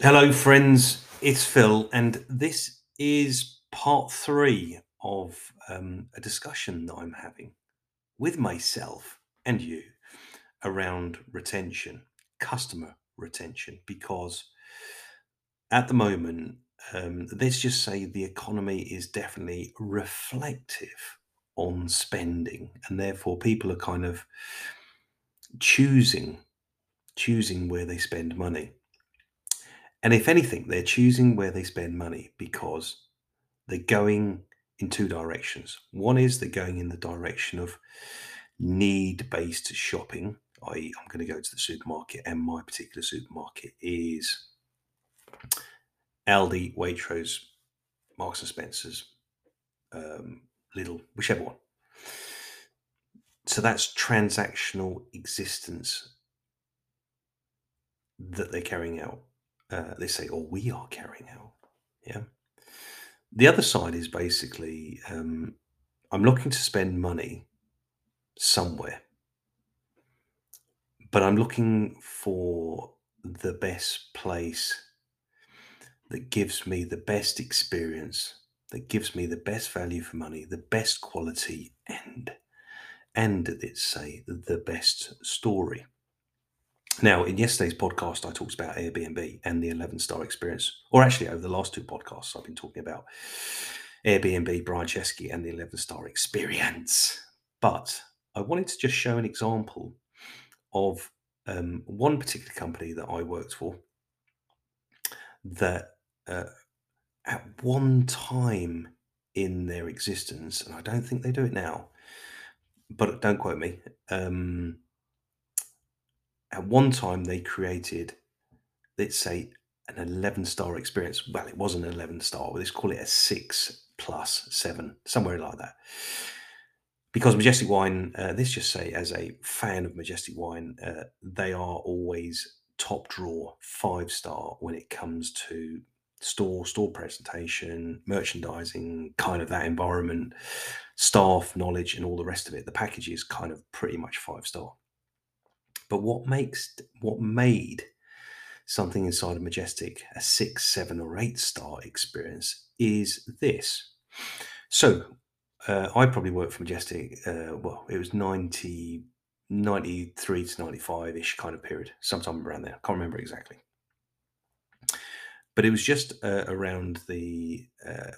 Hello, friends. It's Phil, and this is part three of um, a discussion that I'm having with myself and you around retention, customer retention, because at the moment, um, let's just say the economy is definitely reflective on spending, and therefore people are kind of choosing choosing where they spend money. And if anything, they're choosing where they spend money because they're going in two directions. One is they're going in the direction of need based shopping, i.e., I'm going to go to the supermarket, and my particular supermarket is Aldi, Waitrose, Marks and Spencer's, um, Lidl, whichever one. So that's transactional existence that they're carrying out. Uh, they say, or we are carrying out. Yeah. The other side is basically um, I'm looking to spend money somewhere, but I'm looking for the best place that gives me the best experience, that gives me the best value for money, the best quality, and and let's say the best story. Now, in yesterday's podcast, I talked about Airbnb and the 11 star experience, or actually, over the last two podcasts, I've been talking about Airbnb, Brian Chesky, and the 11 star experience. But I wanted to just show an example of um, one particular company that I worked for that uh, at one time in their existence, and I don't think they do it now, but don't quote me. Um, at one time, they created, let's say, an 11 star experience. Well, it was an 11 star, let's call it a six plus seven, somewhere like that. Because Majestic Wine, uh, let's just say, as a fan of Majestic Wine, uh, they are always top draw, five star when it comes to store, store presentation, merchandising, kind of that environment, staff knowledge, and all the rest of it. The package is kind of pretty much five star. But what makes what made something inside of Majestic a six, seven, or eight star experience is this. So uh, I probably worked for Majestic, uh, well, it was 90, 93 to 95 ish kind of period, sometime around there. I can't remember exactly. But it was just uh, around the uh,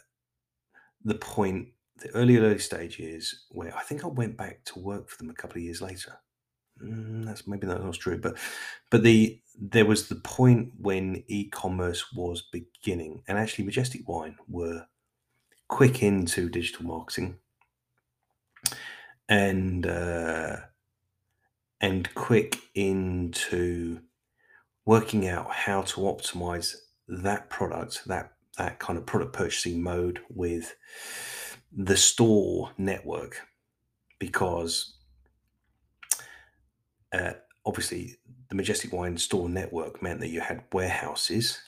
the point, the early, early stages where I think I went back to work for them a couple of years later. Mm, that's maybe that's not true, but but the there was the point when e-commerce was beginning, and actually Majestic Wine were quick into digital marketing and uh, and quick into working out how to optimize that product, that that kind of product purchasing mode with the store network, because uh, obviously the Majestic Wine store network meant that you had warehouses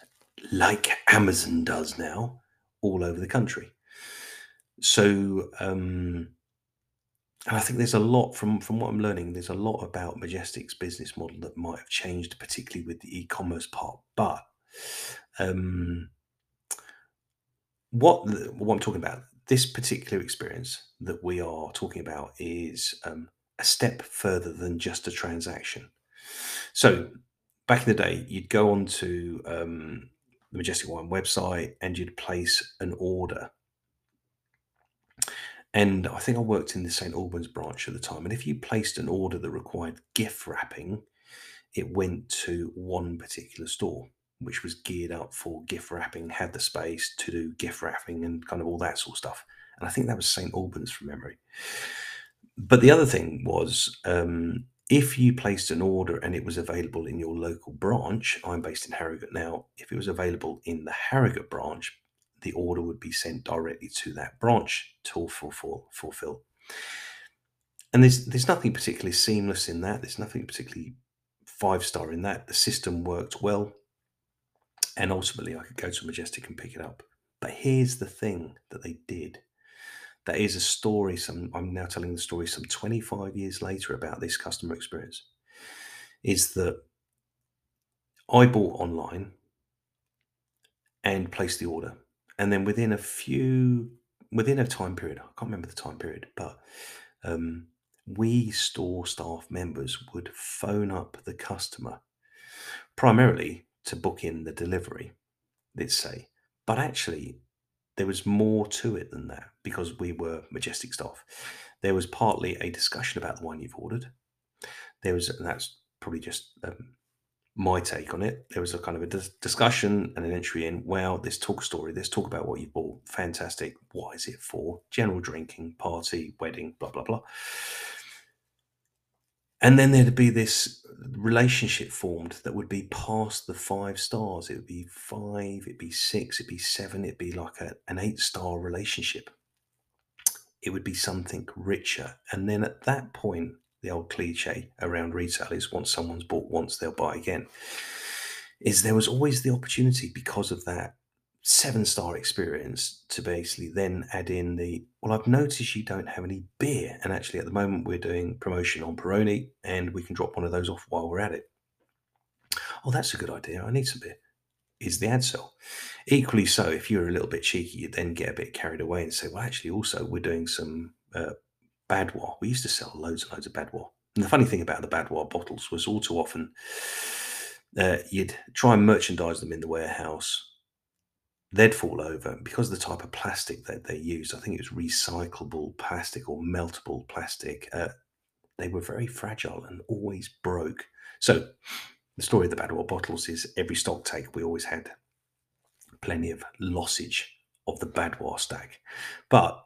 like Amazon does now all over the country. So, um, and I think there's a lot from from what I'm learning. There's a lot about Majestic's business model that might have changed, particularly with the e-commerce part. But um, what what I'm talking about, this particular experience that we are talking about is um, a step further than just a transaction. So back in the day, you'd go onto um, the Majestic Wine website and you'd place an order. And I think I worked in the St. Albans branch at the time. And if you placed an order that required gift wrapping, it went to one particular store, which was geared up for gift wrapping, had the space to do gift wrapping and kind of all that sort of stuff. And I think that was St. Albans from memory. But the other thing was um, if you placed an order and it was available in your local branch, I'm based in Harrogate now, if it was available in the Harrogate branch, the order would be sent directly to that branch to fulfill. fulfill. And there's there's nothing particularly seamless in that. There's nothing particularly five star in that. The system worked well, and ultimately I could go to Majestic and pick it up. But here's the thing that they did: that is a story. Some I'm now telling the story some 25 years later about this customer experience. Is that I bought online and placed the order, and then within a few within a time period, I can't remember the time period, but um, we store staff members would phone up the customer primarily to book in the delivery, let's say. But actually, there was more to it than that because we were Majestic staff. There was partly a discussion about the wine you've ordered. There was, and that's probably just um, my take on it. There was a kind of a dis- discussion and an entry in. Well, let's talk story. Let's talk about what you bought. Fantastic. What is it for? General drinking, party, wedding, blah blah blah. And then there'd be this relationship formed that would be past the five stars. It would be five, it'd be six, it'd be seven, it'd be like a, an eight star relationship. It would be something richer. And then at that point, the old cliche around retail is once someone's bought once, they'll buy again. Is there was always the opportunity because of that seven star experience to basically then add in the well i've noticed you don't have any beer. And actually at the moment we're doing promotion on peroni and we can drop one of those off while we're at it. Oh that's a good idea. I need some beer is the ad sell equally so if you're a little bit cheeky you then get a bit carried away and say well actually also we're doing some uh, Badoit we used to sell loads and loads of Badoit and the funny thing about the Badoit bottles was all too often uh, you'd try and merchandise them in the warehouse they'd fall over because of the type of plastic that they used. I think it was recyclable plastic or meltable plastic. Uh, they were very fragile and always broke. So, the story of the Badwater bottles is every stock take we always had plenty of lossage of the Badwater stack. But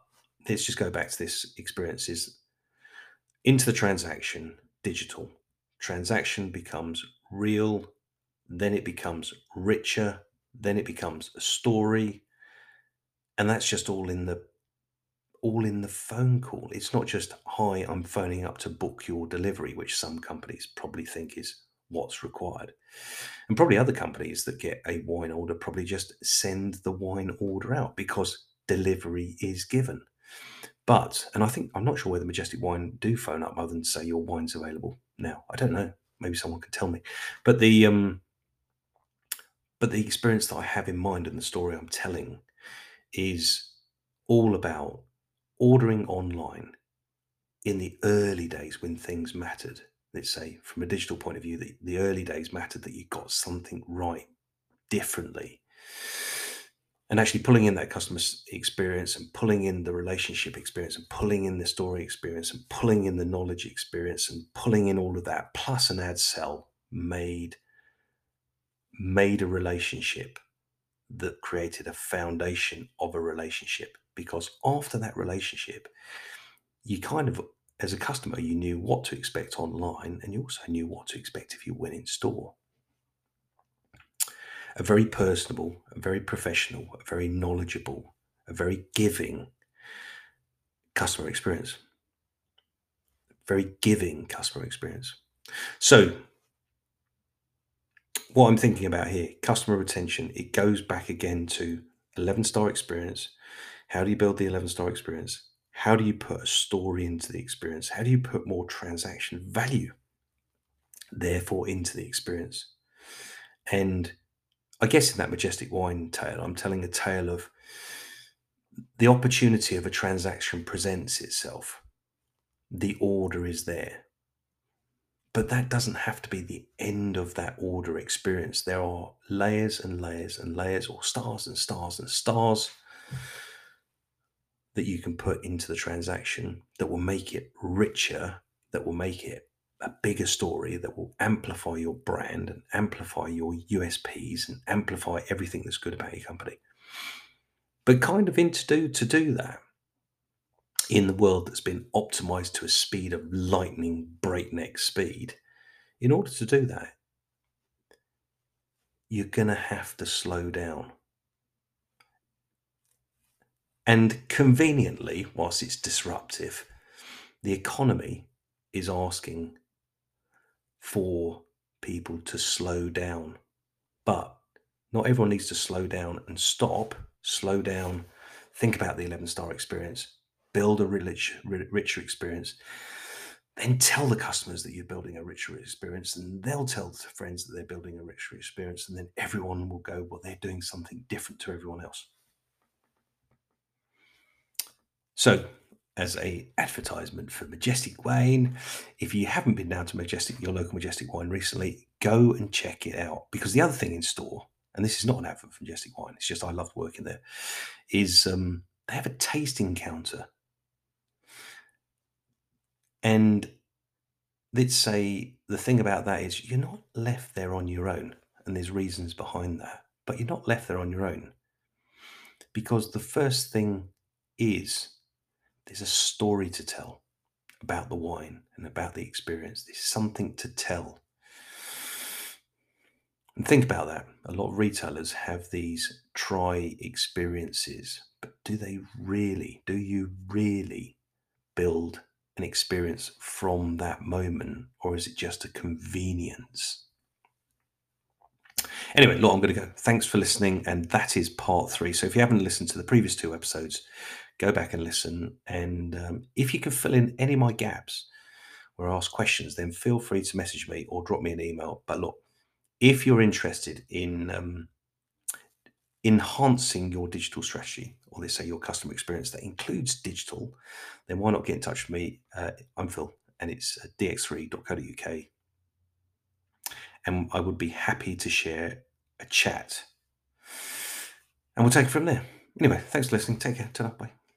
let's just go back to this experience: is into the transaction, digital transaction becomes real, then it becomes richer, then it becomes a story and that's just all in the all in the phone call. It's not just hi i'm phoning up to book your delivery which some companies probably think is what's required. And probably other companies that get a wine order probably just send the wine order out because delivery is given. But and i think i'm not sure whether majestic wine do phone up other than say your wine's available now. I don't know. Maybe someone could tell me. But the um but the experience that I have in mind and the story I'm telling is all about ordering online in the early days when things mattered. Let's say, from a digital point of view, the, the early days mattered that you got something right differently. And actually pulling in that customer experience and pulling in the relationship experience and pulling in the story experience and pulling in the knowledge experience and pulling in all of that, plus an ad sell made made a relationship that created a foundation of a relationship because after that relationship you kind of as a customer you knew what to expect online and you also knew what to expect if you went in store. A very personable a very professional a very knowledgeable a very giving customer experience. Very giving customer experience. So what I'm thinking about here, customer retention, it goes back again to 11 star experience. How do you build the 11 star experience? How do you put a story into the experience? How do you put more transaction value, therefore, into the experience? And I guess in that majestic wine tale, I'm telling a tale of the opportunity of a transaction presents itself. The order is there. But that doesn't have to be the end of that order experience. There are layers and layers and layers, or stars and stars and stars that you can put into the transaction that will make it richer, that will make it a bigger story, that will amplify your brand and amplify your USPs and amplify everything that's good about your company. But kind of in to do to do that, in the world that's been optimized to a speed of lightning breakneck speed, in order to do that, you're going to have to slow down. And conveniently, whilst it's disruptive, the economy is asking for people to slow down. But not everyone needs to slow down and stop, slow down, think about the 11 star experience, build a rich, richer experience. Then tell the customers that you're building a richer experience, and they'll tell their friends that they're building a richer experience, and then everyone will go, well, they're doing something different to everyone else. So, as a advertisement for Majestic Wine, if you haven't been down to Majestic, your local Majestic Wine recently, go and check it out. Because the other thing in store, and this is not an advert for Majestic Wine, it's just I loved working there, is um, they have a tasting counter. And let's say the thing about that is you're not left there on your own, and there's reasons behind that, but you're not left there on your own. Because the first thing is there's a story to tell about the wine and about the experience. There's something to tell. And think about that. A lot of retailers have these try experiences, but do they really, do you really build an experience from that moment, or is it just a convenience? Anyway, look, I'm going to go. Thanks for listening. And that is part three. So if you haven't listened to the previous two episodes, go back and listen. And um, if you can fill in any of my gaps or ask questions, then feel free to message me or drop me an email. But look, if you're interested in um, enhancing your digital strategy, or let's say your customer experience that includes digital, then why not get in touch with me? Uh, I'm Phil, and it's uh, dx3.co.uk. And I would be happy to share a chat. And we'll take it from there. Anyway, thanks for listening. Take care. Up. Bye.